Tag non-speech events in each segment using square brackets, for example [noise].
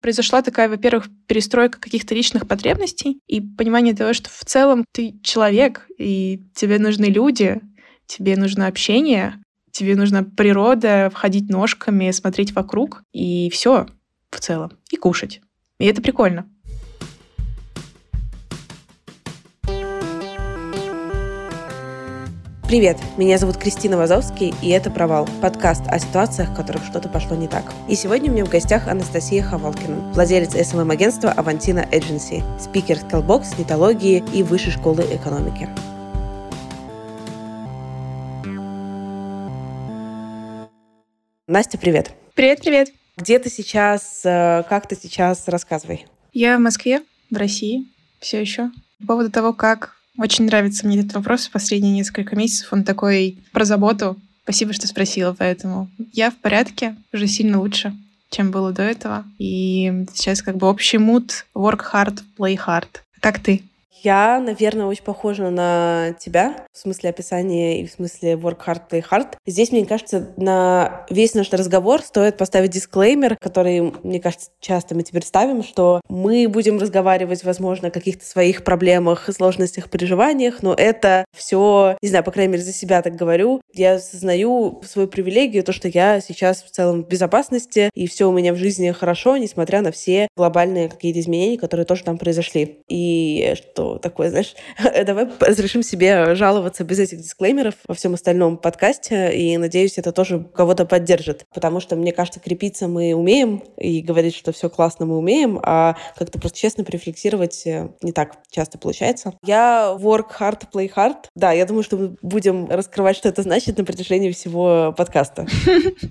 произошла такая, во-первых, перестройка каких-то личных потребностей и понимание того, что в целом ты человек, и тебе нужны люди, тебе нужно общение, тебе нужна природа, входить ножками, смотреть вокруг, и все в целом, и кушать. И это прикольно. Привет, меня зовут Кристина Вазовский, и это «Провал» — подкаст о ситуациях, в которых что-то пошло не так. И сегодня у меня в гостях Анастасия Хавалкина, владелец SMM-агентства «Авантина Agency», спикер Skillbox, нетологии и Высшей школы экономики. Настя, привет. Привет-привет. Где ты сейчас? Э, как ты сейчас? Рассказывай. Я в Москве, в России, все еще. По поводу того, как очень нравится мне этот вопрос в последние несколько месяцев. Он такой про заботу. Спасибо, что спросила, поэтому я в порядке, уже сильно лучше, чем было до этого. И сейчас как бы общий мут work hard, play hard. Как ты? Я, наверное, очень похожа на тебя в смысле описания и в смысле work hard, play hard. Здесь, мне кажется, на весь наш разговор стоит поставить дисклеймер, который, мне кажется, часто мы теперь ставим, что мы будем разговаривать, возможно, о каких-то своих проблемах, сложностях, переживаниях, но это все, не знаю, по крайней мере, за себя так говорю, я осознаю свою привилегию, то, что я сейчас в целом в безопасности, и все у меня в жизни хорошо, несмотря на все глобальные какие-то изменения, которые тоже там произошли. И что такое, знаешь, [laughs] давай разрешим себе жаловаться без этих дисклеймеров во всем остальном подкасте, и надеюсь, это тоже кого-то поддержит, потому что, мне кажется, крепиться мы умеем, и говорить, что все классно мы умеем, а как-то просто честно порефлексировать э, не так часто получается. Я work hard, play hard. Да, я думаю, что мы будем раскрывать, что это значит на протяжении всего подкаста.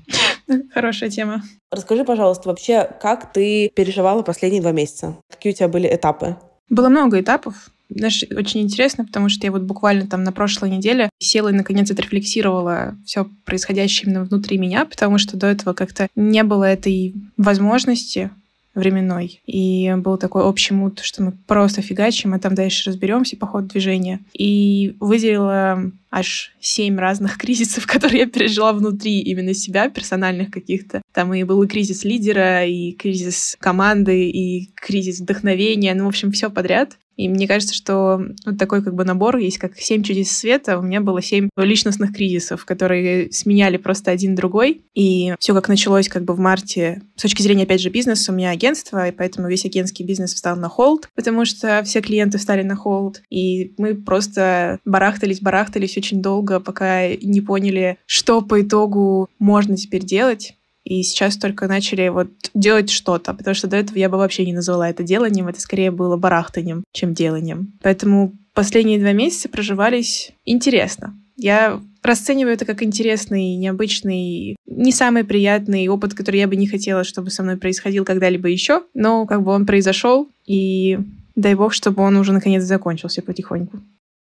[laughs] Хорошая тема. Расскажи, пожалуйста, вообще, как ты переживала последние два месяца? Какие у тебя были этапы? Было много этапов. Знаешь, очень интересно, потому что я вот буквально там на прошлой неделе села и наконец отрефлексировала все происходящее именно внутри меня, потому что до этого как-то не было этой возможности временной. И был такой общий мут, что мы просто фигачим, а там дальше разберемся по ходу движения. И выделила аж семь разных [laughs] кризисов, которые я пережила внутри именно себя, персональных каких-то. Там и был и кризис лидера, и кризис команды, и кризис вдохновения, ну, в общем, все подряд. И мне кажется, что вот такой как бы набор есть, как «Семь чудес света». У меня было семь личностных кризисов, которые сменяли просто один другой. И все как началось как бы в марте. С точки зрения, опять же, бизнеса, у меня агентство, и поэтому весь агентский бизнес встал на холд, потому что все клиенты встали на холд. И мы просто барахтались, барахтались очень долго, пока не поняли, что по итогу можно теперь делать и сейчас только начали вот делать что-то, потому что до этого я бы вообще не назвала это деланием, это скорее было барахтанием, чем деланием. Поэтому последние два месяца проживались интересно. Я расцениваю это как интересный, необычный, не самый приятный опыт, который я бы не хотела, чтобы со мной происходил когда-либо еще, но как бы он произошел, и дай бог, чтобы он уже наконец закончился потихоньку.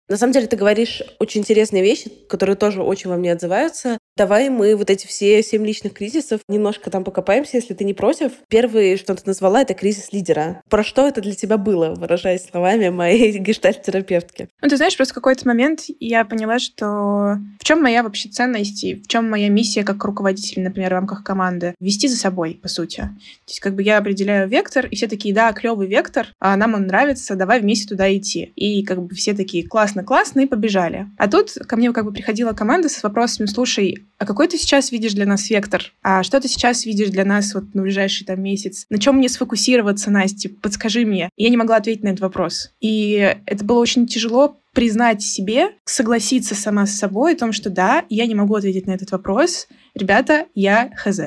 На самом деле ты говоришь очень интересные вещи, которые тоже очень во мне отзываются. Давай мы вот эти все семь личных кризисов немножко там покопаемся, если ты не против. Первый, что ты назвала, это кризис лидера. Про что это для тебя было, выражаясь словами моей [laughs] гештальт-терапевтки? Ну, ты знаешь, просто в какой-то момент я поняла, что в чем моя вообще ценность и в чем моя миссия как руководитель, например, в рамках команды. Вести за собой, по сути. То есть как бы я определяю вектор, и все такие, да, клевый вектор, а нам он нравится, давай вместе туда идти. И как бы все такие, классно, классно, и побежали. А тут ко мне как бы приходила команда с вопросами, слушай, а какой ты сейчас видишь для нас вектор? А что ты сейчас видишь для нас вот на ближайший там месяц? На чем мне сфокусироваться, Настя? Подскажи мне. И я не могла ответить на этот вопрос. И это было очень тяжело признать себе, согласиться сама с собой о том, что да, я не могу ответить на этот вопрос. Ребята, я хз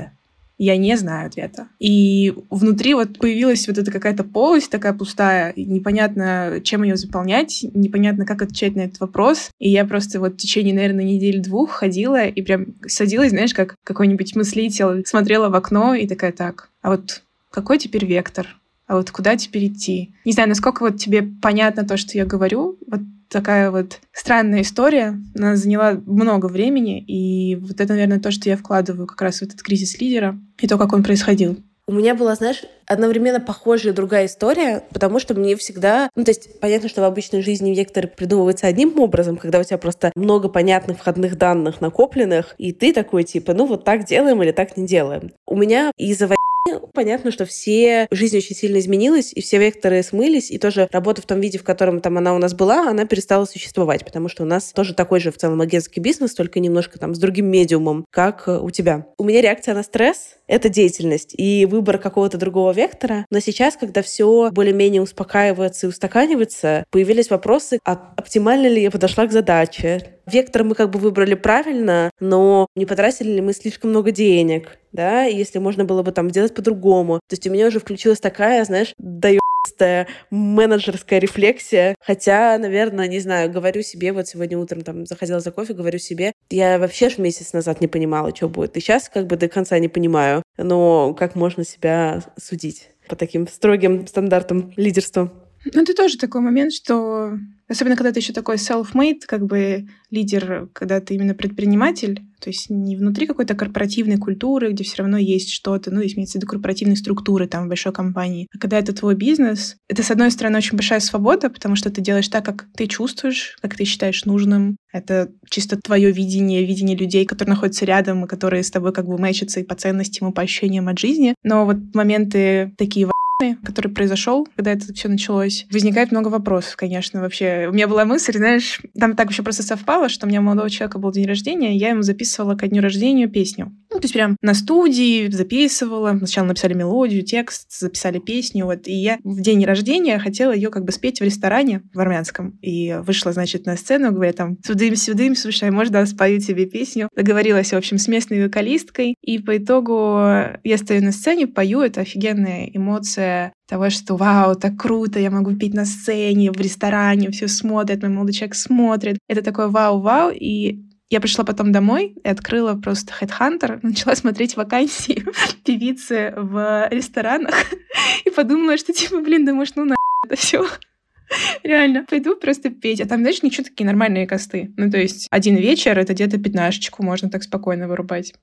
я не знаю ответа. И внутри вот появилась вот эта какая-то полость такая пустая, непонятно, чем ее заполнять, непонятно, как отвечать на этот вопрос. И я просто вот в течение, наверное, недели-двух ходила и прям садилась, знаешь, как какой-нибудь мыслитель, смотрела в окно и такая, так, а вот какой теперь вектор? А вот куда теперь идти? Не знаю, насколько вот тебе понятно то, что я говорю. Вот такая вот странная история. Она заняла много времени, и вот это, наверное, то, что я вкладываю как раз в этот кризис лидера и то, как он происходил. У меня была, знаешь, одновременно похожая другая история, потому что мне всегда... Ну, то есть, понятно, что в обычной жизни вектор придумывается одним образом, когда у тебя просто много понятных входных данных накопленных, и ты такой, типа, ну, вот так делаем или так не делаем. У меня из-за понятно, что все, жизнь очень сильно изменилась, и все векторы смылись, и тоже работа в том виде, в котором там она у нас была, она перестала существовать, потому что у нас тоже такой же в целом агентский бизнес, только немножко там с другим медиумом, как у тебя. У меня реакция на стресс — это деятельность и выбор какого-то другого вектора. Но сейчас, когда все более-менее успокаивается и устаканивается, появились вопросы, а оптимально ли я подошла к задаче? Вектор мы как бы выбрали правильно, но не потратили ли мы слишком много денег? Да, если можно было бы там сделать по-другому. То есть у меня уже включилась такая, знаешь, даю менеджерская рефлексия. Хотя, наверное, не знаю, говорю себе, вот сегодня утром там заходила за кофе, говорю себе, я вообще ж месяц назад не понимала, что будет. И сейчас как бы до конца не понимаю. Но как можно себя судить по таким строгим стандартам лидерства? Ну, это тоже такой момент, что особенно когда ты еще такой self-made, как бы лидер, когда ты именно предприниматель, то есть не внутри какой-то корпоративной культуры, где все равно есть что-то, ну, имеется в виду корпоративной структуры там в большой компании. А когда это твой бизнес, это, с одной стороны, очень большая свобода, потому что ты делаешь так, как ты чувствуешь, как ты считаешь нужным. Это чисто твое видение, видение людей, которые находятся рядом и которые с тобой как бы мэчатся и по ценностям, и по ощущениям от жизни. Но вот моменты такие который произошел, когда это все началось, возникает много вопросов, конечно, вообще. У меня была мысль, знаешь, там так еще просто совпало, что у меня у молодого человека был день рождения, я ему записывала ко дню рождения песню. Ну, то есть прям на студии записывала. Сначала написали мелодию, текст, записали песню. Вот. И я в день рождения хотела ее как бы спеть в ресторане в армянском. И вышла, значит, на сцену, говоря там, сюдым-сюдым, слушай, может, да, спою тебе песню. Договорилась, в общем, с местной вокалисткой. И по итогу я стою на сцене, пою. Это офигенная эмоция того, что вау, так круто, я могу петь на сцене, в ресторане, все смотрят, мой молодой человек смотрит. Это такое вау-вау, и я пришла потом домой и открыла просто Headhunter, [laughs] начала смотреть вакансии [laughs] певицы в ресторанах [laughs] и подумала, что типа, блин, да может, ну на это все. Реально, пойду просто петь. А там, знаешь, ничего такие нормальные косты. Ну, то есть один вечер — это где-то пятнашечку можно так спокойно вырубать.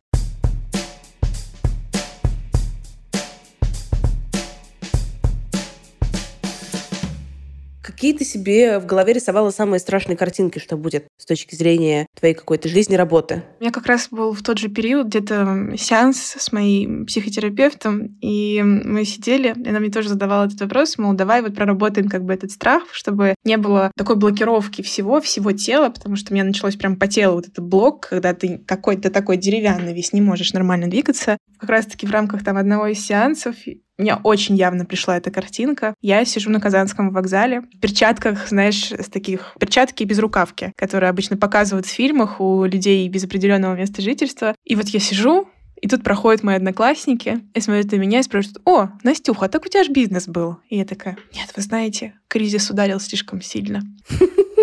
Какие ты себе в голове рисовала самые страшные картинки, что будет с точки зрения твоей какой-то жизни, работы? У меня как раз был в тот же период где-то сеанс с моим психотерапевтом, и мы сидели, и она мне тоже задавала этот вопрос, мол, давай вот проработаем как бы этот страх, чтобы не было такой блокировки всего, всего тела, потому что у меня началось прям по телу вот этот блок, когда ты какой-то такой деревянный весь не можешь нормально двигаться. Как раз-таки в рамках там одного из сеансов мне очень явно пришла эта картинка. Я сижу на Казанском вокзале в перчатках, знаешь, с таких перчатки без рукавки, которые обычно показывают в фильмах у людей без определенного места жительства. И вот я сижу, и тут проходят мои одноклассники и смотрят на меня и спрашивают, «О, Настюха, а так у тебя же бизнес был?» И я такая, «Нет, вы знаете, кризис ударил слишком сильно». [laughs]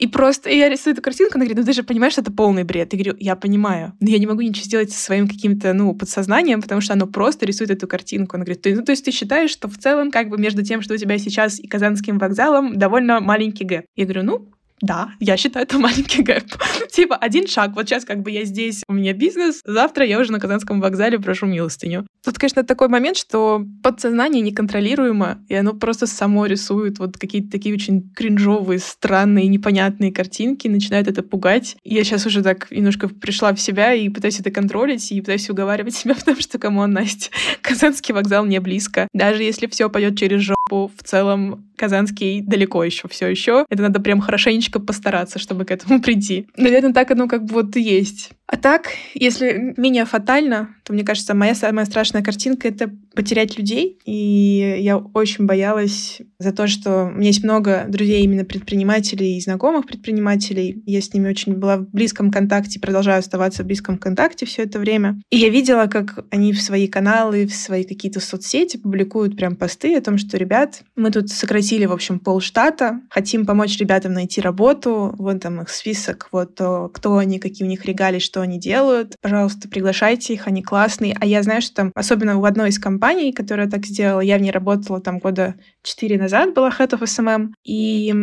И просто и я рисую эту картинку, она говорит, ну ты же понимаешь, что это полный бред. Я говорю, я понимаю, но я не могу ничего сделать со своим каким-то, ну, подсознанием, потому что оно просто рисует эту картинку. Она говорит, ну то есть ты считаешь, что в целом как бы между тем, что у тебя сейчас и Казанским вокзалом, довольно маленький гэп. Я говорю, ну, да, я считаю, это [laughs] маленький гэп. типа, один шаг. Вот сейчас как бы я здесь, у меня бизнес, завтра я уже на Казанском вокзале прошу милостыню. Тут, конечно, такой момент, что подсознание неконтролируемо, и оно просто само рисует вот какие-то такие очень кринжовые, странные, непонятные картинки, начинает это пугать. Я сейчас уже так немножко пришла в себя и пытаюсь это контролить, и пытаюсь уговаривать [laughs] себя в том, что, кому Настя, [laughs] Казанский вокзал не близко. Даже если все пойдет через жопу, в целом Казанский далеко еще все еще. Это надо прям хорошенечко постараться, чтобы к этому [laughs] прийти. Наверное, так оно как бы вот и есть. А так, если менее фатально, то, мне кажется, моя самая страшная картинка — это потерять людей. И я очень боялась за то, что у меня есть много друзей именно предпринимателей и знакомых предпринимателей. Я с ними очень была в близком контакте, продолжаю оставаться в близком контакте все это время. И я видела, как они в свои каналы, в свои какие-то соцсети публикуют прям посты о том, что, ребят, мы тут сократили, в общем, полштата, хотим помочь ребятам найти работу, вот там их список, вот кто они, какие у них регалии, что они делают. Пожалуйста, приглашайте их, они классные. А я знаю, что там, особенно у одной из компаний, которая так сделала, я в ней работала там года четыре назад, была Head of SMM, и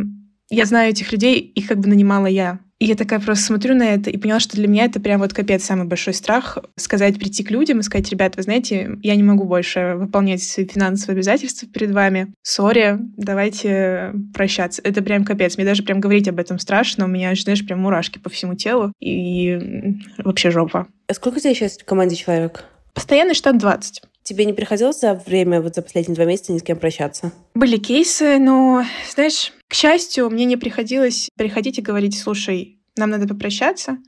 я знаю этих людей, их как бы нанимала я. И я такая просто смотрю на это и поняла, что для меня это прям вот капец самый большой страх сказать, прийти к людям и сказать, ребят, вы знаете, я не могу больше выполнять свои финансовые обязательства перед вами. Сори, давайте прощаться. Это прям капец. Мне даже прям говорить об этом страшно. У меня, знаешь, прям мурашки по всему телу. И вообще жопа. А сколько у тебя сейчас в команде человек? Постоянный штат 20. Тебе не приходилось за время, вот за последние два месяца ни с кем прощаться? Были кейсы, но, знаешь, к счастью, мне не приходилось приходить и говорить, слушай, нам надо попрощаться,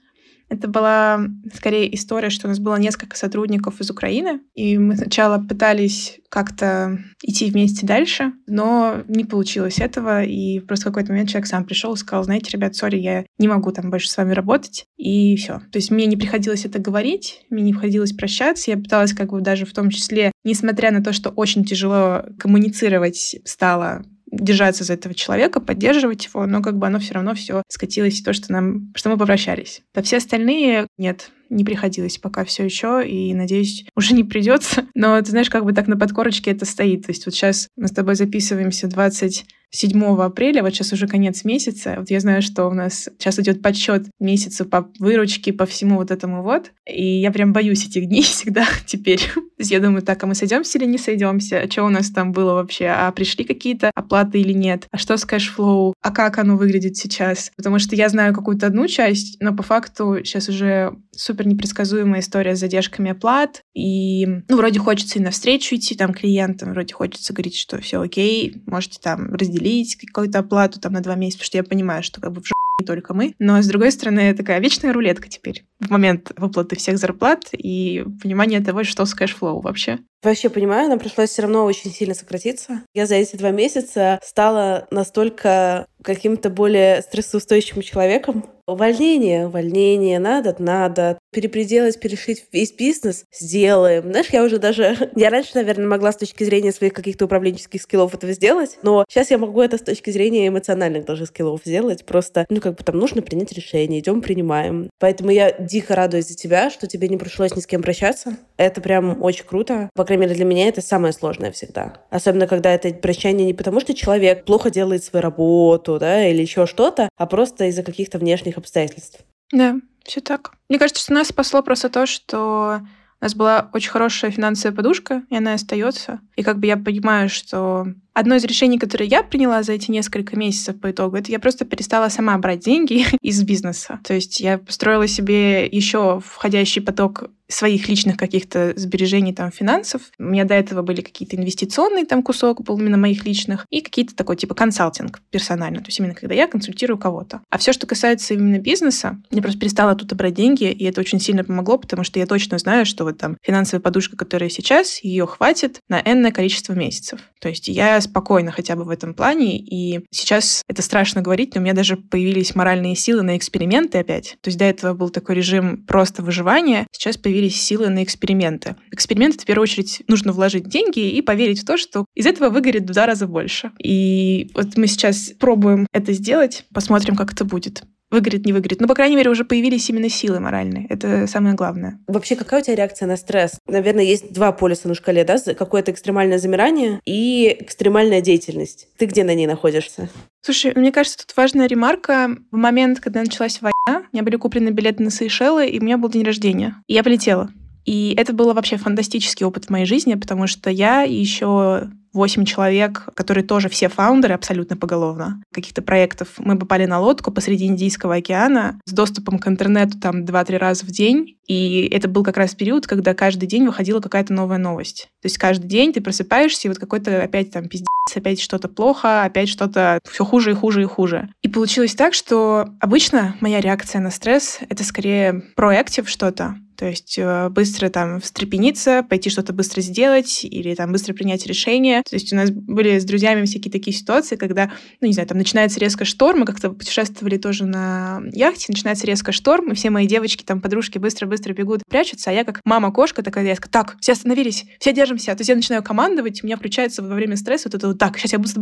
это была скорее история, что у нас было несколько сотрудников из Украины, и мы сначала пытались как-то идти вместе дальше, но не получилось этого, и просто в какой-то момент человек сам пришел и сказал, знаете, ребят, сори, я не могу там больше с вами работать, и все. То есть мне не приходилось это говорить, мне не приходилось прощаться, я пыталась как бы даже в том числе, несмотря на то, что очень тяжело коммуницировать стало держаться за этого человека, поддерживать его, но как бы оно все равно все скатилось в то, что нам, что мы попрощались. А все остальные нет, не приходилось пока все еще, и, надеюсь, [laughs] уже не придется. Но ты знаешь, как бы так на подкорочке это стоит. То есть вот сейчас мы с тобой записываемся 20 7 апреля, вот сейчас уже конец месяца, вот я знаю, что у нас сейчас идет подсчет месяца по выручке, по всему вот этому вот, и я прям боюсь этих дней [laughs] всегда теперь. Я думаю, так, а мы сойдемся или не сойдемся? А что у нас там было вообще? А пришли какие-то оплаты или нет? А что с cash flow? А как оно выглядит сейчас? Потому что я знаю какую-то одну часть, но по факту сейчас уже супер непредсказуемая история с задержками оплат. И, ну, вроде хочется и навстречу идти там клиентам, вроде хочется говорить, что все окей, можете там разделить какую-то оплату там на два месяца, потому что я понимаю, что как бы в не только мы. Но, с другой стороны, такая вечная рулетка теперь в момент выплаты всех зарплат и понимание того, что с cash flow вообще. Вообще понимаю, нам пришлось все равно очень сильно сократиться. Я за эти два месяца стала настолько каким-то более стрессоустойчивым человеком. Увольнение, увольнение, надо, надо. Перепределать, перешить весь бизнес, сделаем. Знаешь, я уже даже... [laughs] Я раньше, наверное, могла с точки зрения своих каких-то управленческих скиллов этого сделать, но сейчас я могу это с точки зрения эмоциональных даже скиллов сделать. Просто, ну, как бы там нужно принять решение, идем, принимаем. Поэтому я дико радуюсь за тебя, что тебе не пришлось ни с кем прощаться. Это прям очень круто. По крайней мере, для меня это самое сложное всегда. Особенно, когда это прощание не потому, что человек плохо делает свою работу, да, или еще что-то, а просто из-за каких-то внешних обстоятельств. Да, все так. Мне кажется, что нас спасло просто то, что у нас была очень хорошая финансовая подушка, и она остается. И как бы я понимаю, что одно из решений, которое я приняла за эти несколько месяцев по итогу, это я просто перестала сама брать деньги [laughs] из бизнеса. То есть я построила себе еще входящий поток своих личных каких-то сбережений, там, финансов. У меня до этого были какие-то инвестиционные там кусок был именно моих личных и какие-то такой типа консалтинг персонально. То есть именно когда я консультирую кого-то. А все, что касается именно бизнеса, я просто перестала тут брать деньги, и это очень сильно помогло, потому что я точно знаю, что вот там финансовая подушка, которая сейчас, ее хватит на энное количество месяцев. То есть я спокойна хотя бы в этом плане, и сейчас это страшно говорить, но у меня даже появились моральные силы на эксперименты опять. То есть до этого был такой режим просто выживания, сейчас появились силы на эксперименты. Эксперименты, в первую очередь, нужно вложить деньги и поверить в то, что из этого выгорит в два раза больше. И вот мы сейчас пробуем это сделать, посмотрим, как это будет выгорит, не выгорит. Но, по крайней мере, уже появились именно силы моральные. Это самое главное. Вообще, какая у тебя реакция на стресс? Наверное, есть два полюса на шкале, да? Какое-то экстремальное замирание и экстремальная деятельность. Ты где на ней находишься? Слушай, мне кажется, тут важная ремарка. В момент, когда началась война, у меня были куплены билеты на Сейшелы, и у меня был день рождения. И я полетела. И это был вообще фантастический опыт в моей жизни, потому что я еще восемь человек, которые тоже все фаундеры абсолютно поголовно каких-то проектов. Мы попали на лодку посреди Индийского океана с доступом к интернету там 2-3 раза в день. И это был как раз период, когда каждый день выходила какая-то новая новость. То есть каждый день ты просыпаешься, и вот какой-то опять там пиздец, опять что-то плохо, опять что-то все хуже и хуже и хуже. И получилось так, что обычно моя реакция на стресс — это скорее проактив что-то. То есть э, быстро там встрепениться, пойти что-то быстро сделать или там быстро принять решение. То есть у нас были с друзьями всякие такие ситуации, когда, ну не знаю, там начинается резко шторм, мы как-то путешествовали тоже на яхте, начинается резко шторм, и все мои девочки, там подружки быстро-быстро бегут, прячутся, а я как мама-кошка такая резко, так, все остановились, все держимся. То есть я начинаю командовать, у меня включается во время стресса вот это вот так, сейчас я буду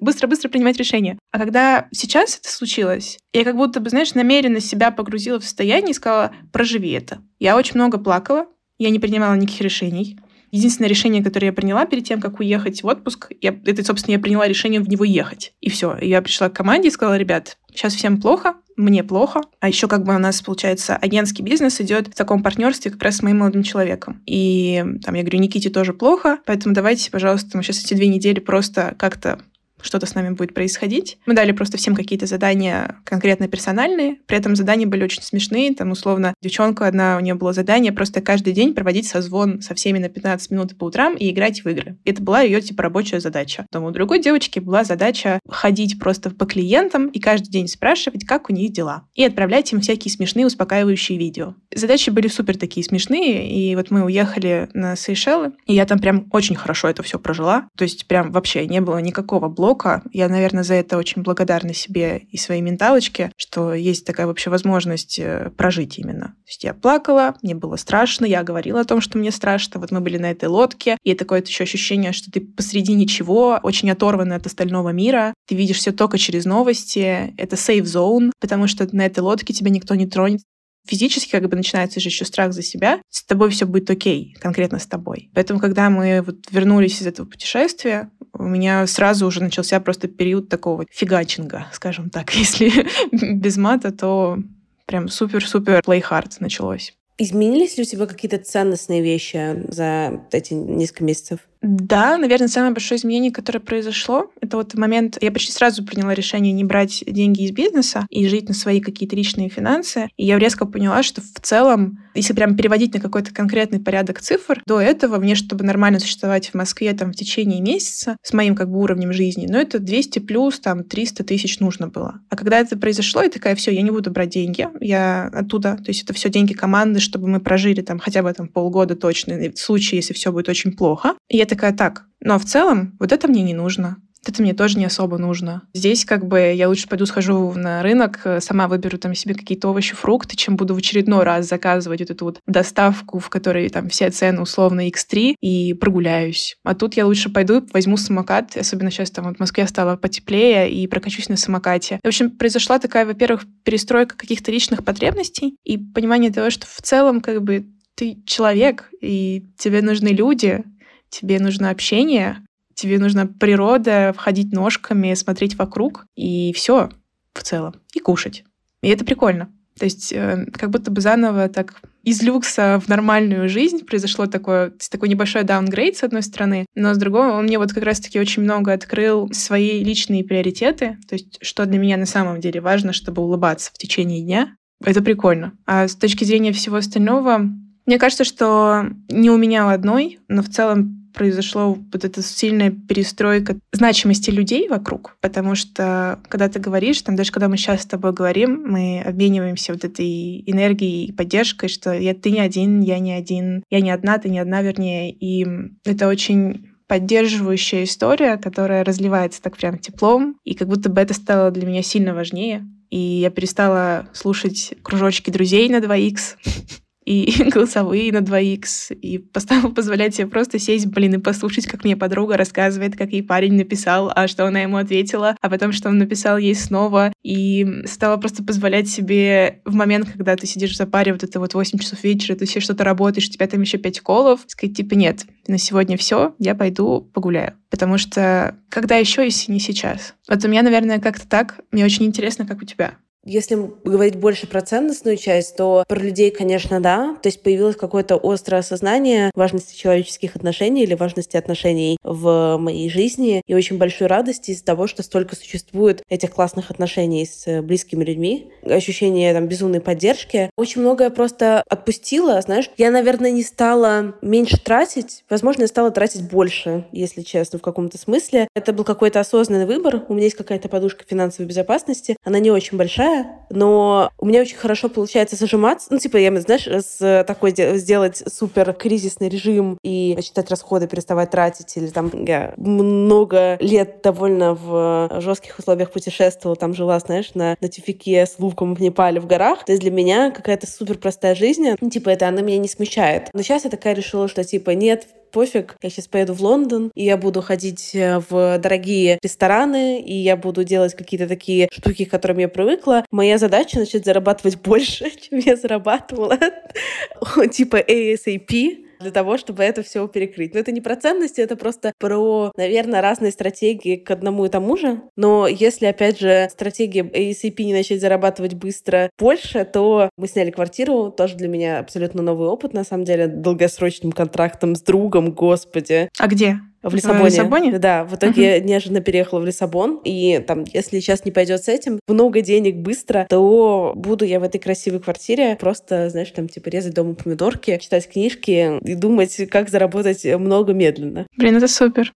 быстро-быстро принимать решение. А когда сейчас это случилось, я как будто бы, знаешь, намеренно себя погрузила в состояние и сказала, проживи это. Я очень много плакала, я не принимала никаких решений. Единственное решение, которое я приняла перед тем, как уехать в отпуск, я, это, собственно, я приняла решение в него ехать. И все. Я пришла к команде и сказала, ребят, сейчас всем плохо, мне плохо. А еще как бы у нас, получается, агентский бизнес идет в таком партнерстве как раз с моим молодым человеком. И там я говорю, Никите тоже плохо, поэтому давайте, пожалуйста, мы сейчас эти две недели просто как-то что-то с нами будет происходить. Мы дали просто всем какие-то задания конкретно персональные, при этом задания были очень смешные, там, условно, девчонка одна, у нее было задание просто каждый день проводить созвон со всеми на 15 минут по утрам и играть в игры. Это была ее, типа, рабочая задача. Потом у другой девочки была задача ходить просто по клиентам и каждый день спрашивать, как у них дела. И отправлять им всякие смешные успокаивающие видео. Задачи были супер такие смешные, и вот мы уехали на Сейшелы, и я там прям очень хорошо это все прожила. То есть прям вообще не было никакого блока. Я, наверное, за это очень благодарна себе и своей менталочке, что есть такая вообще возможность э, прожить именно. То есть я плакала, мне было страшно, я говорила о том, что мне страшно. Вот мы были на этой лодке, и такое еще ощущение, что ты посреди ничего, очень оторванный от остального мира. Ты видишь все только через новости. Это safe zone, потому что на этой лодке тебя никто не тронет физически как бы начинается же еще страх за себя, с тобой все будет окей, конкретно с тобой. Поэтому, когда мы вот вернулись из этого путешествия, у меня сразу уже начался просто период такого фигачинга, скажем так. [laughs] Если без мата, то прям супер-супер hard началось. Изменились ли у тебя какие-то ценностные вещи за эти несколько месяцев? Да, наверное, самое большое изменение, которое произошло, это вот момент, я почти сразу приняла решение не брать деньги из бизнеса и жить на свои какие-то личные финансы. И я резко поняла, что в целом, если прям переводить на какой-то конкретный порядок цифр, до этого мне, чтобы нормально существовать в Москве там в течение месяца с моим как бы уровнем жизни, ну это 200 плюс, там 300 тысяч нужно было. А когда это произошло, я такая, все, я не буду брать деньги, я оттуда, то есть это все деньги команды, чтобы мы прожили там хотя бы там полгода точно, в случае, если все будет очень плохо. И я такая, так, но в целом вот это мне не нужно. Это мне тоже не особо нужно. Здесь как бы я лучше пойду схожу на рынок, э, сама выберу там себе какие-то овощи, фрукты, чем буду в очередной раз заказывать вот эту вот доставку, в которой там все цены условно X3, и прогуляюсь. А тут я лучше пойду, возьму самокат, особенно сейчас там вот в Москве стало потеплее, и прокачусь на самокате. В общем, произошла такая, во-первых, перестройка каких-то личных потребностей и понимание того, что в целом как бы ты человек, и тебе нужны люди, тебе нужно общение, тебе нужна природа, входить ножками, смотреть вокруг, и все в целом, и кушать. И это прикольно. То есть э, как будто бы заново так из люкса в нормальную жизнь произошло такое, такой небольшой даунгрейд, с одной стороны, но с другой он мне вот как раз-таки очень много открыл свои личные приоритеты, то есть что для меня на самом деле важно, чтобы улыбаться в течение дня. Это прикольно. А с точки зрения всего остального, мне кажется, что не у меня одной, но в целом произошло вот эта сильная перестройка значимости людей вокруг, потому что когда ты говоришь, там даже когда мы сейчас с тобой говорим, мы обмениваемся вот этой энергией и поддержкой, что я, ты не один, я не один, я не одна, ты не одна, вернее, и это очень поддерживающая история, которая разливается так прям теплом, и как будто бы это стало для меня сильно важнее. И я перестала слушать кружочки друзей на 2х, [laughs] и [laughs] голосовые на 2х, и позволять себе просто сесть, блин, и послушать, как мне подруга рассказывает, как ей парень написал, а что она ему ответила, а потом, что он написал ей снова, и стала просто позволять себе в момент, когда ты сидишь за паре, вот это вот 8 часов вечера, ты все что-то работаешь, у тебя там еще 5 колов, сказать, типа, нет, на сегодня все, я пойду погуляю. Потому что когда еще, если не сейчас? Вот у меня, наверное, как-то так. Мне очень интересно, как у тебя. Если говорить больше про ценностную часть, то про людей, конечно, да. То есть появилось какое-то острое осознание важности человеческих отношений или важности отношений в моей жизни и очень большой радости из-за того, что столько существует этих классных отношений с близкими людьми. Ощущение там безумной поддержки. Очень многое просто отпустила, знаешь. Я, наверное, не стала меньше тратить. Возможно, я стала тратить больше, если честно, в каком-то смысле. Это был какой-то осознанный выбор. У меня есть какая-то подушка финансовой безопасности. Она не очень большая, но у меня очень хорошо получается зажиматься. Ну, типа, я, знаешь, с такой сделать супер кризисный режим и считать расходы, переставать тратить. Или там я много лет довольно в жестких условиях путешествовала, там жила, знаешь, на, на тюфике с луком в Непале в горах. То есть для меня какая-то супер простая жизнь, ну, типа, это она меня не смущает. Но сейчас я такая решила, что, типа, нет, пофиг, я сейчас поеду в Лондон, и я буду ходить э, в дорогие рестораны, и я буду делать какие-то такие штуки, к которым я привыкла. Моя задача начать зарабатывать [laughs] больше, чем я зарабатывала, [laughs] типа ASAP, для того, чтобы это все перекрыть. Но это не про ценности, это просто про, наверное, разные стратегии к одному и тому же. Но если, опять же, стратегия ACP не начать зарабатывать быстро больше, то мы сняли квартиру, тоже для меня абсолютно новый опыт, на самом деле, долгосрочным контрактом с другом, господи. А где? В Лиссабоне. В Лиссабоне? Да, в итоге uh-huh. неожиданно переехала в Лиссабон. И там, если сейчас не пойдет с этим, много денег быстро, то буду я в этой красивой квартире просто, знаешь, там, типа, резать дома помидорки, читать книжки и думать, как заработать много медленно. Блин, это супер.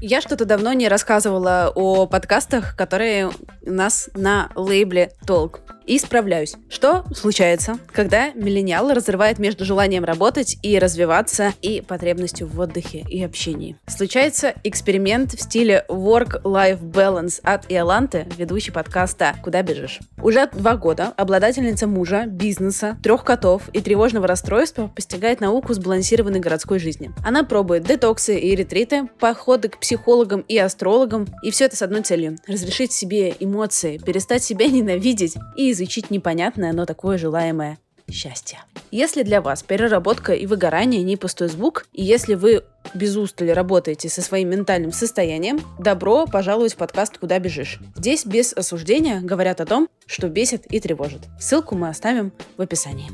Я что-то давно не рассказывала о подкастах, которые у нас на лейбле Толк и справляюсь. Что случается, когда миллениал разрывает между желанием работать и развиваться и потребностью в отдыхе и общении? Случается эксперимент в стиле Work-Life Balance от Иоланты, ведущей подкаста «Куда бежишь?». Уже два года обладательница мужа, бизнеса, трех котов и тревожного расстройства постигает науку сбалансированной городской жизни. Она пробует детоксы и ретриты, походы к психологам и астрологам, и все это с одной целью – разрешить себе эмоции, перестать себя [laughs] ненавидеть и изучить непонятное, но такое желаемое счастье. Если для вас переработка и выгорание не пустой звук, и если вы без устали работаете со своим ментальным состоянием, добро пожаловать в подкаст «Куда бежишь». Здесь без осуждения говорят о том, что бесит и тревожит. Ссылку мы оставим в описании.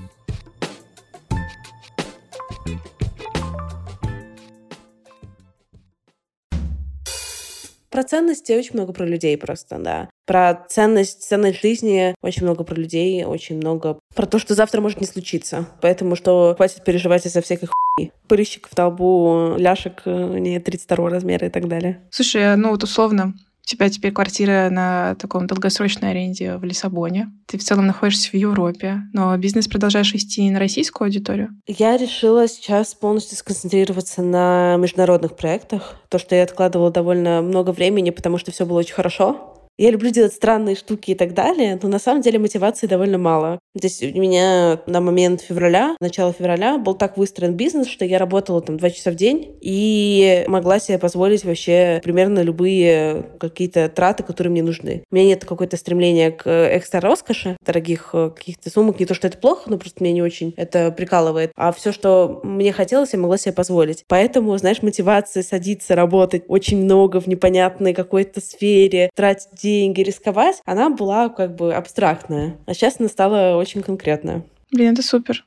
Про ценности очень много про людей просто, да. Про ценность, ценность жизни очень много про людей, очень много про то, что завтра может не случиться. Поэтому что хватит переживать из-за всяких хуй. Прыщик в толбу, ляшек э, не 32 размера и так далее. Слушай, ну вот условно, у тебя теперь квартира на таком долгосрочной аренде в Лиссабоне. Ты в целом находишься в Европе, но бизнес продолжаешь вести на российскую аудиторию? Я решила сейчас полностью сконцентрироваться на международных проектах. То, что я откладывала довольно много времени, потому что все было очень хорошо. Я люблю делать странные штуки и так далее, но на самом деле мотивации довольно мало. То есть у меня на момент февраля, начало февраля, был так выстроен бизнес, что я работала там два часа в день и могла себе позволить вообще примерно любые какие-то траты, которые мне нужны. У меня нет какое-то стремления к экстра роскоши, дорогих э, каких-то сумок. Не то, что это плохо, но просто меня не очень это прикалывает. А все, что мне хотелось, я могла себе позволить. Поэтому, знаешь, мотивация садиться, работать очень много в непонятной какой-то сфере, тратить деньги, рисковать, она была как бы абстрактная. А сейчас она стала очень конкретная. Блин, это супер.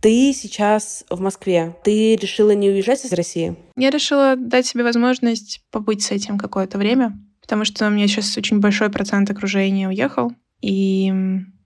Ты сейчас в Москве. Ты решила не уезжать из России? Я решила дать себе возможность побыть с этим какое-то время, потому что у меня сейчас очень большой процент окружения уехал, и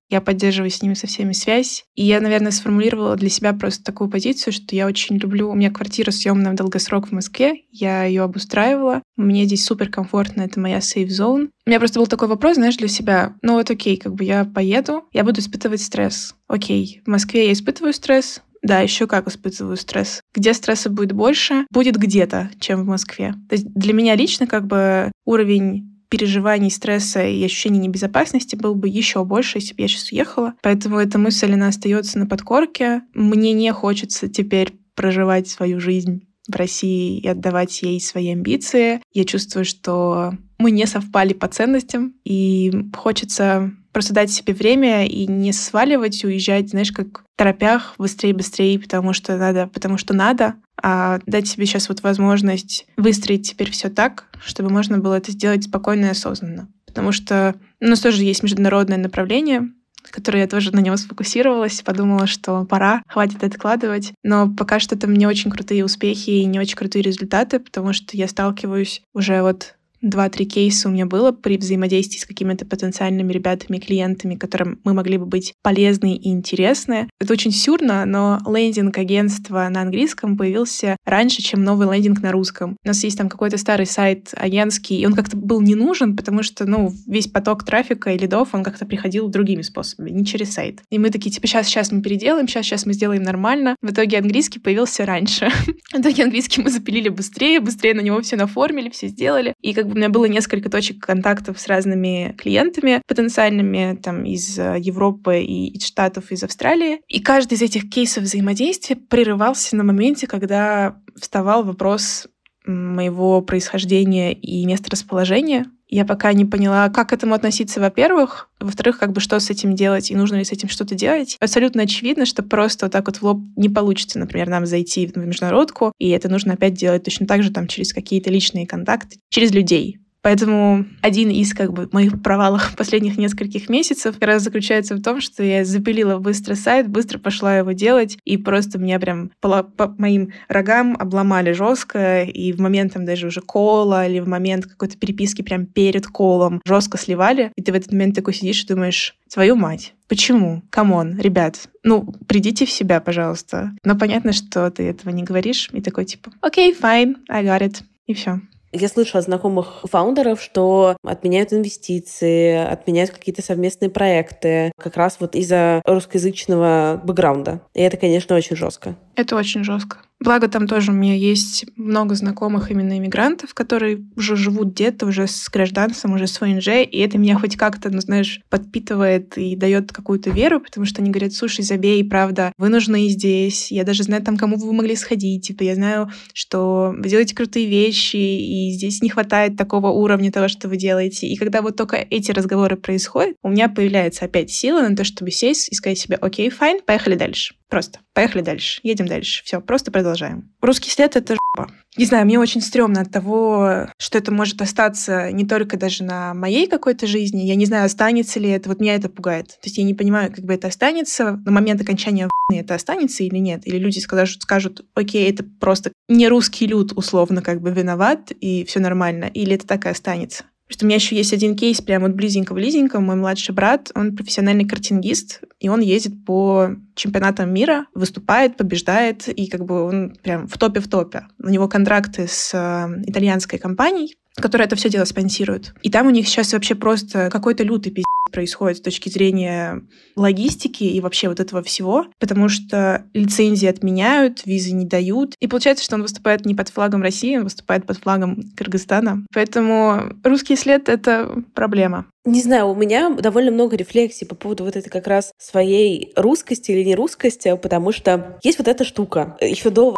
я поддерживаю с ними со всеми связь. И я, наверное, сформулировала для себя просто такую позицию, что я очень люблю... У меня квартира съемная в долгосрок в Москве, я ее обустраивала. Мне здесь супер комфортно, это моя safe zone. У меня просто был такой вопрос, знаешь, для себя. Ну вот окей, как бы я поеду, я буду испытывать стресс. Окей, в Москве я испытываю стресс, да, еще как испытываю стресс. Где стресса будет больше, будет где-то, чем в Москве. То есть для меня лично как бы уровень переживаний, стресса и ощущений небезопасности был бы еще больше, если бы я сейчас уехала. Поэтому эта мысль, она остается на подкорке. Мне не хочется теперь проживать свою жизнь в России и отдавать ей свои амбиции. Я чувствую, что мы не совпали по ценностям, и хочется просто дать себе время и не сваливать, уезжать, знаешь, как в торопях, быстрее-быстрее, потому что надо, потому что надо, а дать себе сейчас вот возможность выстроить теперь все так, чтобы можно было это сделать спокойно и осознанно. Потому что у нас тоже есть международное направление, которое я тоже на него сфокусировалась, подумала, что пора, хватит откладывать. Но пока что там не очень крутые успехи и не очень крутые результаты, потому что я сталкиваюсь уже вот Два-три кейса у меня было при взаимодействии с какими-то потенциальными ребятами, клиентами, которым мы могли бы быть полезны и интересны. Это очень сюрно, но лендинг агентства на английском появился раньше, чем новый лендинг на русском. У нас есть там какой-то старый сайт агентский, и он как-то был не нужен, потому что, ну, весь поток трафика и лидов, он как-то приходил другими способами, не через сайт. И мы такие, типа, сейчас, сейчас мы переделаем, сейчас, сейчас мы сделаем нормально. В итоге английский появился раньше. [laughs] В итоге английский мы запилили быстрее, быстрее на него все наформили, все сделали. И как бы у меня было несколько точек контактов с разными клиентами потенциальными, там, из э, Европы и из Штатов, из Австралии. И каждый из этих кейсов взаимодействия прерывался на моменте, когда вставал вопрос моего происхождения и места расположения. Я пока не поняла, как к этому относиться, во-первых, Во-вторых, как бы что с этим делать и нужно ли с этим что-то делать. Абсолютно очевидно, что просто вот так вот в лоб не получится, например, нам зайти в международку, и это нужно опять делать точно так же там через какие-то личные контакты, через людей. Поэтому один из как бы моих провалов [laughs] последних нескольких месяцев как раз заключается в том, что я запилила быстро сайт, быстро пошла его делать, и просто меня прям по, по моим рогам обломали жестко, и в момент там даже уже call а или в момент какой-то переписки прям перед call ом жестко сливали, и ты в этот момент такой сидишь и думаешь, твою мать, Почему? Come on, ребят, ну, придите в себя, пожалуйста. Но понятно, что ты этого не говоришь, и такой типа, окей, okay, fine, I got it, и все. Я слышу от знакомых фаундеров, что отменяют инвестиции, отменяют какие-то совместные проекты, как раз вот из-за русскоязычного бэкграунда. И это, конечно, очень жестко. Это очень жестко. Благо, там тоже у меня есть много знакомых именно иммигрантов, которые уже живут где-то, уже с гражданством, уже с ВНЖ, и это меня хоть как-то, ну, знаешь, подпитывает и дает какую-то веру, потому что они говорят, слушай, забей, правда, вы нужны здесь, я даже знаю там, кому вы могли сходить, типа, я знаю, что вы делаете крутые вещи, и здесь не хватает такого уровня того, что вы делаете. И когда вот только эти разговоры происходят, у меня появляется опять сила на то, чтобы сесть и сказать себе, okay, fine, поехали дальше. Просто. Поехали дальше. Едем дальше. Все, просто продолжаем. Русский след — это жопа. Не знаю, мне очень стрёмно от того, что это может остаться не только даже на моей какой-то жизни. Я не знаю, останется ли это. Вот меня это пугает. То есть я не понимаю, как бы это останется. На момент окончания это останется или нет. Или люди скажут, скажут, окей, это просто не русский люд условно как бы виноват, и все нормально. Или это так и останется. Что у меня еще есть один кейс прямо вот близенько-близенько. Мой младший брат, он профессиональный картингист, и он ездит по чемпионатам мира, выступает, побеждает, и как бы он прям в топе в топе. У него контракты с э, итальянской компанией, которая это все дело спонсирует. И там у них сейчас вообще просто какой-то лютый пиздец происходит с точки зрения логистики и вообще вот этого всего, потому что лицензии отменяют, визы не дают. И получается, что он выступает не под флагом России, он выступает под флагом Кыргызстана. Поэтому русский след — это проблема. Не знаю, у меня довольно много рефлексий по поводу вот этой как раз своей русскости или не русскости, потому что есть вот эта штука. Еще до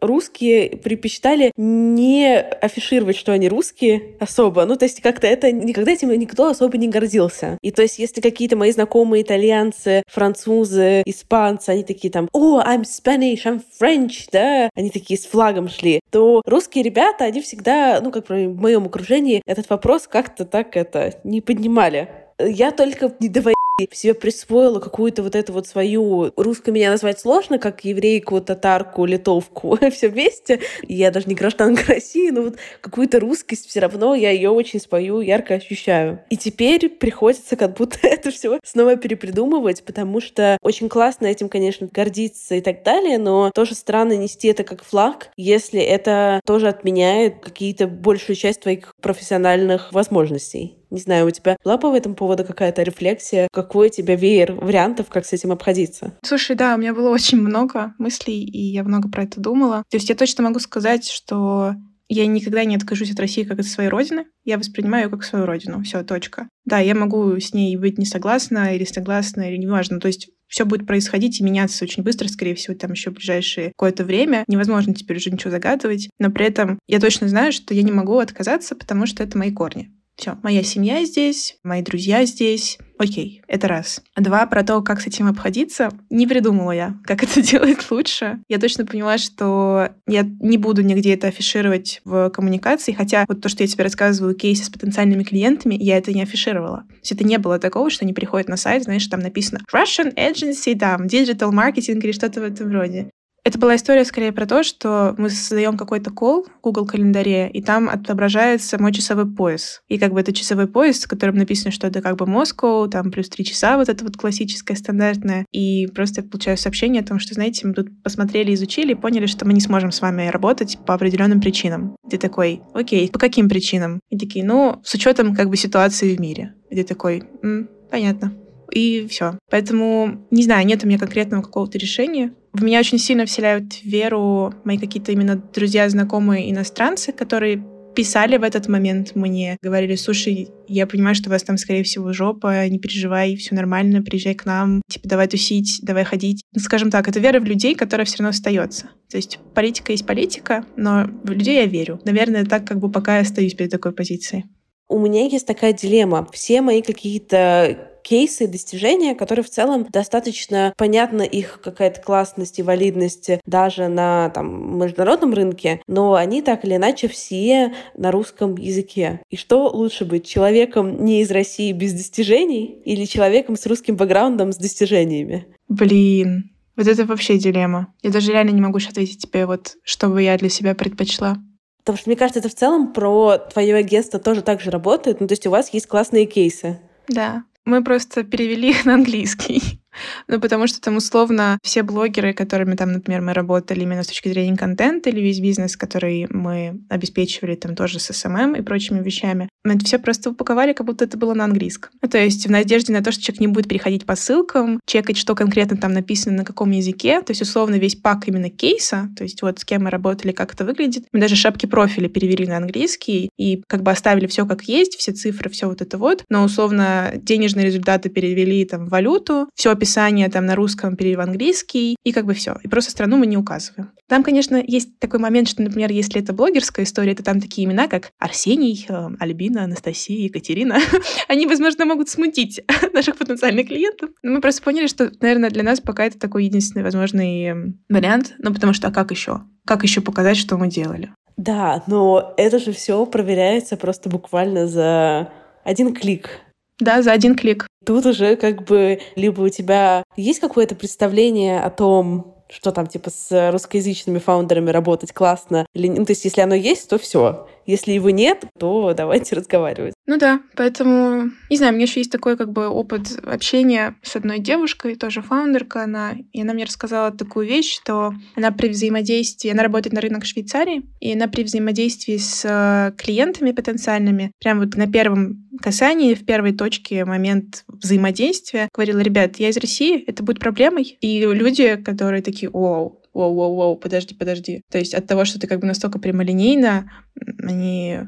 русские предпочитали не афишировать, что они русские особо. Ну, то есть как-то это никогда этим никто особо не гордился. И то есть если какие-то мои знакомые итальянцы, французы, испанцы, они такие там, о, I'm Spanish, I'm French, да, они такие с флагом шли, то русские ребята, они всегда, ну, как в моем окружении, этот вопрос как-то так это не поднимали. Я только не до в себе присвоила какую-то вот эту вот свою... Русскую меня назвать сложно, как еврейку, татарку, литовку, [laughs] все вместе. Я даже не гражданка [laughs] России, но вот какую-то русскость все равно я ее очень свою ярко ощущаю. И теперь приходится как будто [laughs] это все снова перепридумывать, потому что очень классно этим, конечно, гордиться и так далее, но тоже странно нести это как флаг, если это тоже отменяет какие-то большую часть твоих профессиональных возможностей. Не знаю, у тебя была по этому поводу какая-то рефлексия? Какой у тебя веер вариантов, как с этим обходиться? Слушай, да, у меня было очень много мыслей, и я много про это думала. То есть я точно могу сказать, что я никогда не откажусь от России как от своей родины. Я воспринимаю ее как свою родину. Все, точка. Да, я могу с ней быть не согласна или согласна, или неважно. То есть все будет происходить и меняться очень быстро, скорее всего, там еще ближайшее какое-то время. Невозможно теперь уже ничего загадывать. Но при этом я точно знаю, что я не могу отказаться, потому что это мои корни. Все, моя семья здесь, мои друзья здесь. Окей, это раз. Два, про то, как с этим обходиться, не придумала я, как это [laughs] делать лучше. Я точно поняла, что я не буду нигде это афишировать в коммуникации, хотя вот то, что я тебе рассказываю, кейсы с потенциальными клиентами, я это не афишировала. То есть это не было такого, что они приходят на сайт, знаешь, там написано Russian Agency, там, Digital Marketing или что-то в этом роде. Это была история скорее про то, что мы создаем какой-то кол в Google календаре, и там отображается мой часовой пояс. И как бы это часовой пояс, в котором написано, что это как бы Москва, там плюс три часа, вот это вот классическое, стандартное. И просто я получаю сообщение о том, что, знаете, мы тут посмотрели, изучили поняли, что мы не сможем с вами работать по определенным причинам. Ты такой, окей, по каким причинам? И такие, ну, с учетом как бы ситуации в мире. И ты такой, М, понятно и все. Поэтому, не знаю, нет у меня конкретного какого-то решения. В меня очень сильно вселяют веру мои какие-то именно друзья, знакомые иностранцы, которые писали в этот момент мне, говорили, слушай, я понимаю, что у вас там, скорее всего, жопа, не переживай, все нормально, приезжай к нам, типа, давай тусить, давай ходить. Ну, скажем так, это вера в людей, которая все равно остается. То есть политика есть политика, но в людей я верю. Наверное, так как бы пока я остаюсь перед такой позицией. у меня есть такая дилемма. Все мои какие-то кейсы, достижения, которые в целом достаточно понятна их какая-то классность и валидность даже на там, международном рынке, но они так или иначе все на русском языке. И что лучше быть, человеком не из России без достижений или человеком с русским бэкграундом с достижениями? Блин, вот это вообще дилемма. Я даже реально не могу ответить тебе, вот, что бы я для себя предпочла. Потому что, мне кажется, это в целом про твое агентство тоже так же работает. Ну, то есть у вас есть классные кейсы. Да. Мы просто перевели их [laughs] на английский. [laughs] Ну, потому что там условно все блогеры, которыми там, например, мы работали именно с точки зрения контента или весь бизнес, который мы обеспечивали там тоже с SMM и прочими вещами, мы это все просто упаковали, как будто это было на английском. Ну, то есть в надежде на то, что человек не будет переходить по ссылкам, чекать, что конкретно там написано, на каком языке. То есть условно весь pack именно кейса, то есть вот с кем мы работали, как это выглядит. Мы даже шапки профиля перевели на английский и как бы оставили все как есть, все цифры, все вот это вот. Но условно денежные результаты перевели там в валюту, все описание там на русском перевели в английский, и как бы все. И просто страну мы не указываем. Там, конечно, есть такой момент, что, например, если это блогерская история, то там такие имена, как Арсений, э, Альбина, Анастасия, Екатерина. [laughs] Они, возможно, могут смутить [laughs] наших потенциальных клиентов. Но мы просто поняли, что, наверное, для нас пока это такой единственный возможный эм, вариант. Ну, потому что а как еще? Как еще показать, что мы делали? Да, но это же все проверяется просто буквально за один клик. Да, за один клик. Тут уже как бы либо у тебя есть какое-то представление о том, что там типа с русскоязычными фаундерами работать классно, или ну, то есть если оно есть, то все. Если его нет, то давайте [laughs] разговаривать. Ну да, поэтому, не знаю, у меня еще есть такой как бы опыт общения с одной девушкой, тоже фаундерка она, и она мне рассказала такую вещь, что она при взаимодействии, она работает на рынок Швейцарии, и она при взаимодействии с э, клиентами потенциальными, прям вот на первом касании, в первой точке момент взаимодействия, говорила, ребят, я из России, это будет проблемой. И люди, которые такие, вау, воу-воу-воу, подожди, подожди. То есть от того, что ты как бы настолько прямолинейно, они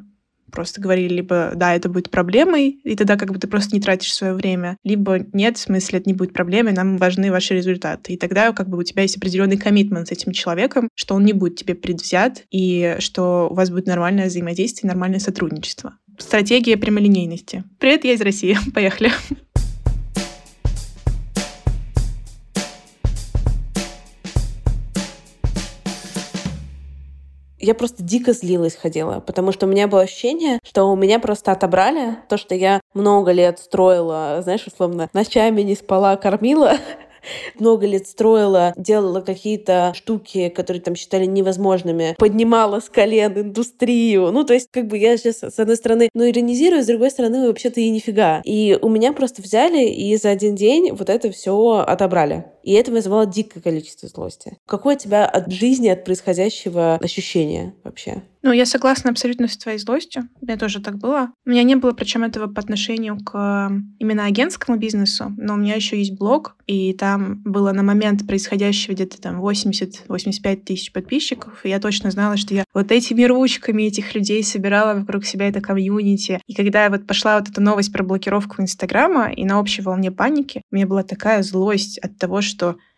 просто говорили либо да, это будет проблемой, и тогда как бы ты просто не тратишь свое время, либо нет, в смысле, это не будет проблемой, нам важны ваши результаты. И тогда как бы у тебя есть определенный коммитмент с этим человеком, что он не будет тебе предвзят, и что у вас будет нормальное взаимодействие, нормальное сотрудничество. Стратегия прямолинейности. Привет, я из России. [laughs] Поехали. Я просто дико злилась ходила, потому что у меня было ощущение, что у меня просто отобрали то, что я много лет строила, знаешь, условно, ночами не спала, кормила, [laughs] много лет строила, делала какие-то штуки, которые там считали невозможными, поднимала с колен индустрию. Ну, то есть, как бы я сейчас, с одной стороны, ну, иронизирую, с другой стороны, вообще-то и нифига. И у меня просто взяли и за один день вот это все отобрали. И это вызывало дикое количество злости. Какое у тебя от жизни, от происходящего ощущение вообще? Ну, я согласна абсолютно с твоей злостью. У меня тоже так было. У меня не было причем этого по отношению к именно агентскому бизнесу, но у меня еще есть блог, и там было на момент происходящего где-то там 80-85 тысяч подписчиков, и я точно знала, что я вот этими ручками этих людей собирала вокруг себя это комьюнити. И когда вот пошла вот эта новость про блокировку Инстаграма, и на общей волне паники, у меня была такая злость от того, что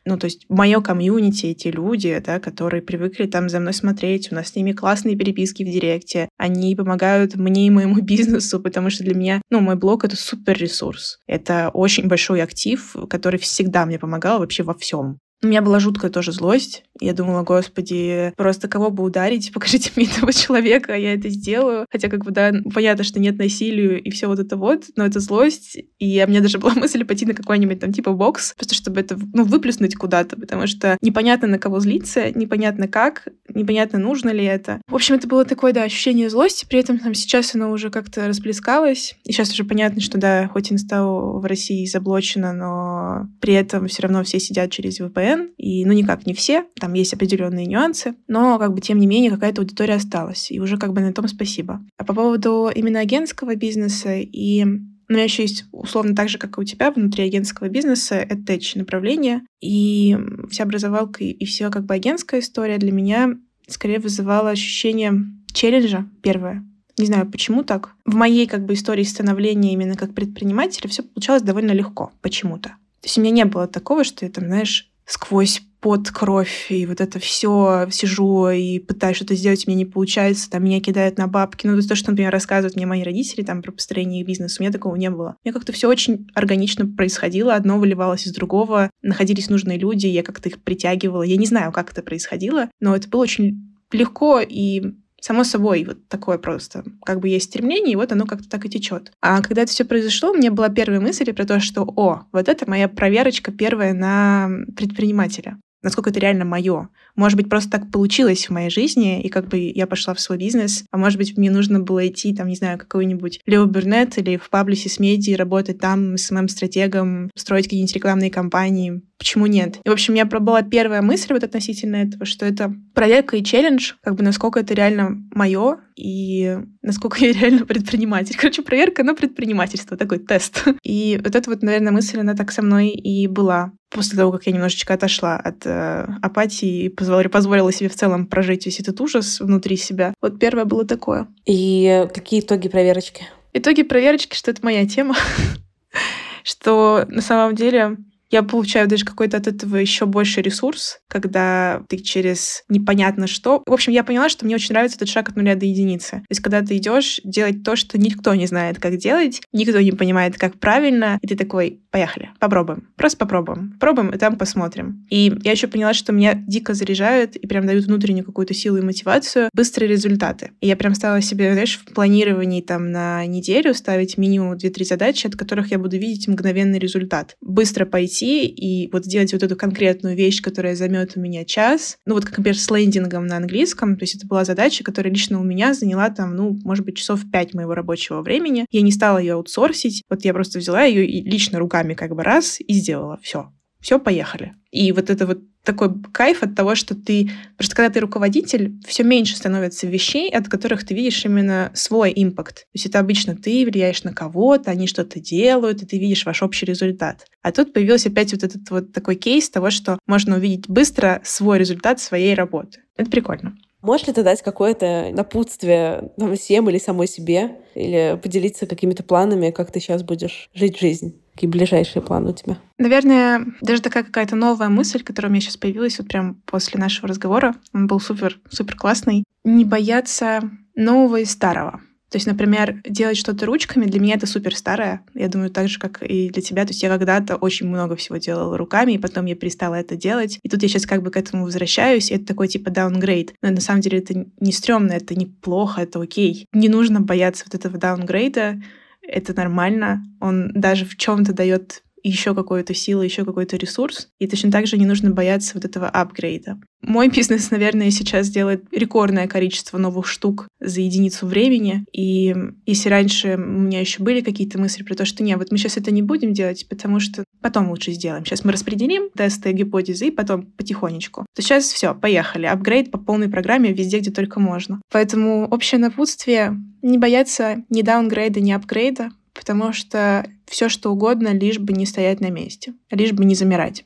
ну, то есть мое комьюнити, эти люди, да, которые привыкли там за мной смотреть, у нас с ними классные переписки в директе, они помогают мне и моему [laughs] бизнесу, потому что для меня, ну, мой блог — это супер ресурс. Это очень большой актив, который всегда мне помогал вообще во всем. У меня была жуткая тоже злость. Я думала, господи, просто кого бы ударить, [laughs] покажите мне этого человека, я это сделаю. Хотя, как бы, да, понятно, что нет насилию и все вот это вот, но это злость. И у меня даже была [laughs] мысль пойти на какой-нибудь там типа бокс, просто чтобы это, ну, выплеснуть куда-то, потому что непонятно на кого злиться, непонятно как, непонятно нужно ли это. В общем, это было такое, да, ощущение злости, при этом там сейчас оно уже как-то расплескалось. И сейчас уже понятно, что да, хоть инста в России заблочено, но при этом все равно все сидят через VPN, VPN, и, ну, никак не все, там есть определенные нюансы, но, как бы, тем не менее, какая-то аудитория осталась, и уже, как бы, на том спасибо. А по поводу именно агентского бизнеса и у меня еще есть, условно, так же, как и у тебя, внутри агентского бизнеса, это направление. И вся образовалка и все как бы агентская история для меня скорее вызывала ощущение челленджа, первое. Не знаю, почему так. В моей как бы истории становления именно как предпринимателя все получалось довольно легко почему-то. То есть у меня не было такого, что я там, знаешь, сквозь под кровь, и вот это все сижу и пытаюсь что-то сделать, меня не получается, там меня кидают на бабки. Ну, то, что, например, рассказывают мне мои родители там про построение бизнеса, у меня такого не было. У меня как-то все очень органично происходило, одно выливалось из другого, находились нужные люди, я как-то их притягивала. Я не знаю, как это происходило, но это было очень легко и само собой, вот такое просто. Как бы есть стремление, и вот оно как-то так и течет. А когда это все произошло, у меня была первая мысль про то, что, о, вот это моя проверочка первая на предпринимателя насколько это реально мое. Может быть, просто так получилось в моей жизни, и как бы я пошла в свой бизнес, а может быть, мне нужно было идти, там, не знаю, какой-нибудь Лео Бернет или в Паблисе с медиа, работать там с моим стратегом строить какие-нибудь рекламные кампании. Почему нет? И, в общем, у меня была первая мысль вот относительно этого, что это проверка и челлендж, как бы насколько это реально мое, и насколько я реально предприниматель. [laughs] Короче, проверка на предпринимательство, такой тест. И вот эта вот, наверное, мысль, она так со мной и была после того, как я немножечко отошла от э, апатии и позволила, позволила себе в целом прожить весь этот ужас внутри себя. Вот первое было такое. И какие итоги проверочки? Итоги проверочки, что это моя тема. [laughs] что на самом деле я получаю даже какой-то от этого еще больше ресурс, когда ты через непонятно что. В общем, я поняла, что мне очень нравится этот шаг от нуля до единицы. То есть, когда ты идешь делать то, что никто не знает, как делать, никто не понимает, как правильно, и ты такой, поехали, попробуем. Просто попробуем. Пробуем, и там посмотрим. И я еще поняла, что меня дико заряжают и прям дают внутреннюю какую-то силу и мотивацию, быстрые результаты. И я прям стала себе, знаешь, в планировании там на неделю ставить минимум 2-3 задачи, от которых я буду видеть мгновенный результат. Быстро пойти пойти и вот сделать вот эту конкретную вещь, которая займет у меня час. Ну вот, как, например, с лендингом на английском. То есть это была задача, которая лично у меня заняла там, ну, может быть, часов пять моего рабочего времени. Я не стала ее аутсорсить. Вот я просто взяла ее и лично руками как бы раз и сделала. Все все, поехали. И вот это вот такой кайф от того, что ты... Просто когда ты руководитель, все меньше становится вещей, от которых ты видишь именно свой импакт. То есть это обычно ты влияешь на кого-то, они что-то делают, и ты видишь ваш общий результат. А тут появился опять вот этот вот такой кейс того, что можно увидеть быстро свой результат своей работы. Это прикольно. Можешь ли ты дать какое-то напутствие там, всем или самой себе? Или поделиться какими-то планами, как ты сейчас будешь жить жизнь? Какие ближайшие планы у тебя? Наверное, даже такая какая-то новая мысль, которая у меня сейчас появилась вот прям после нашего разговора, он был супер, супер классный. Не бояться нового и старого. То есть, например, делать что-то ручками, для меня это супер старое. Я думаю, так же, как и для тебя. То есть я когда-то очень много всего делала руками, и потом я перестала это делать. И тут я сейчас как бы к этому возвращаюсь, и это такой типа даунгрейд. Но на самом деле это не стрёмно, это неплохо, это окей. Не нужно бояться вот этого даунгрейда. Это нормально. Он даже в чем-то дает еще какую-то силу, еще какой-то ресурс. И точно так же не нужно бояться вот этого апгрейда. Мой [laughs] бизнес, наверное, сейчас делает рекордное количество новых штук за единицу времени. И если раньше у меня еще были какие-то мысли про то, что нет, вот мы сейчас это не будем делать, потому что потом лучше сделаем. Сейчас мы распределим тесты, гипотезы, и потом потихонечку. То сейчас все, поехали. Апгрейд по полной программе везде, где только можно. Поэтому общее напутствие — не бояться ни даунгрейда, ни апгрейда, потому что все что угодно, лишь бы не стоять на месте, лишь бы не замирать.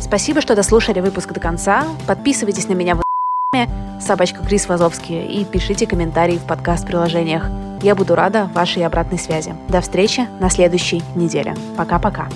Спасибо, что дослушали выпуск до конца. Подписывайтесь на меня в собачка Крис Вазовский и пишите комментарии в подкаст-приложениях. Я буду рада вашей обратной связи. До встречи на следующей неделе. Пока-пока.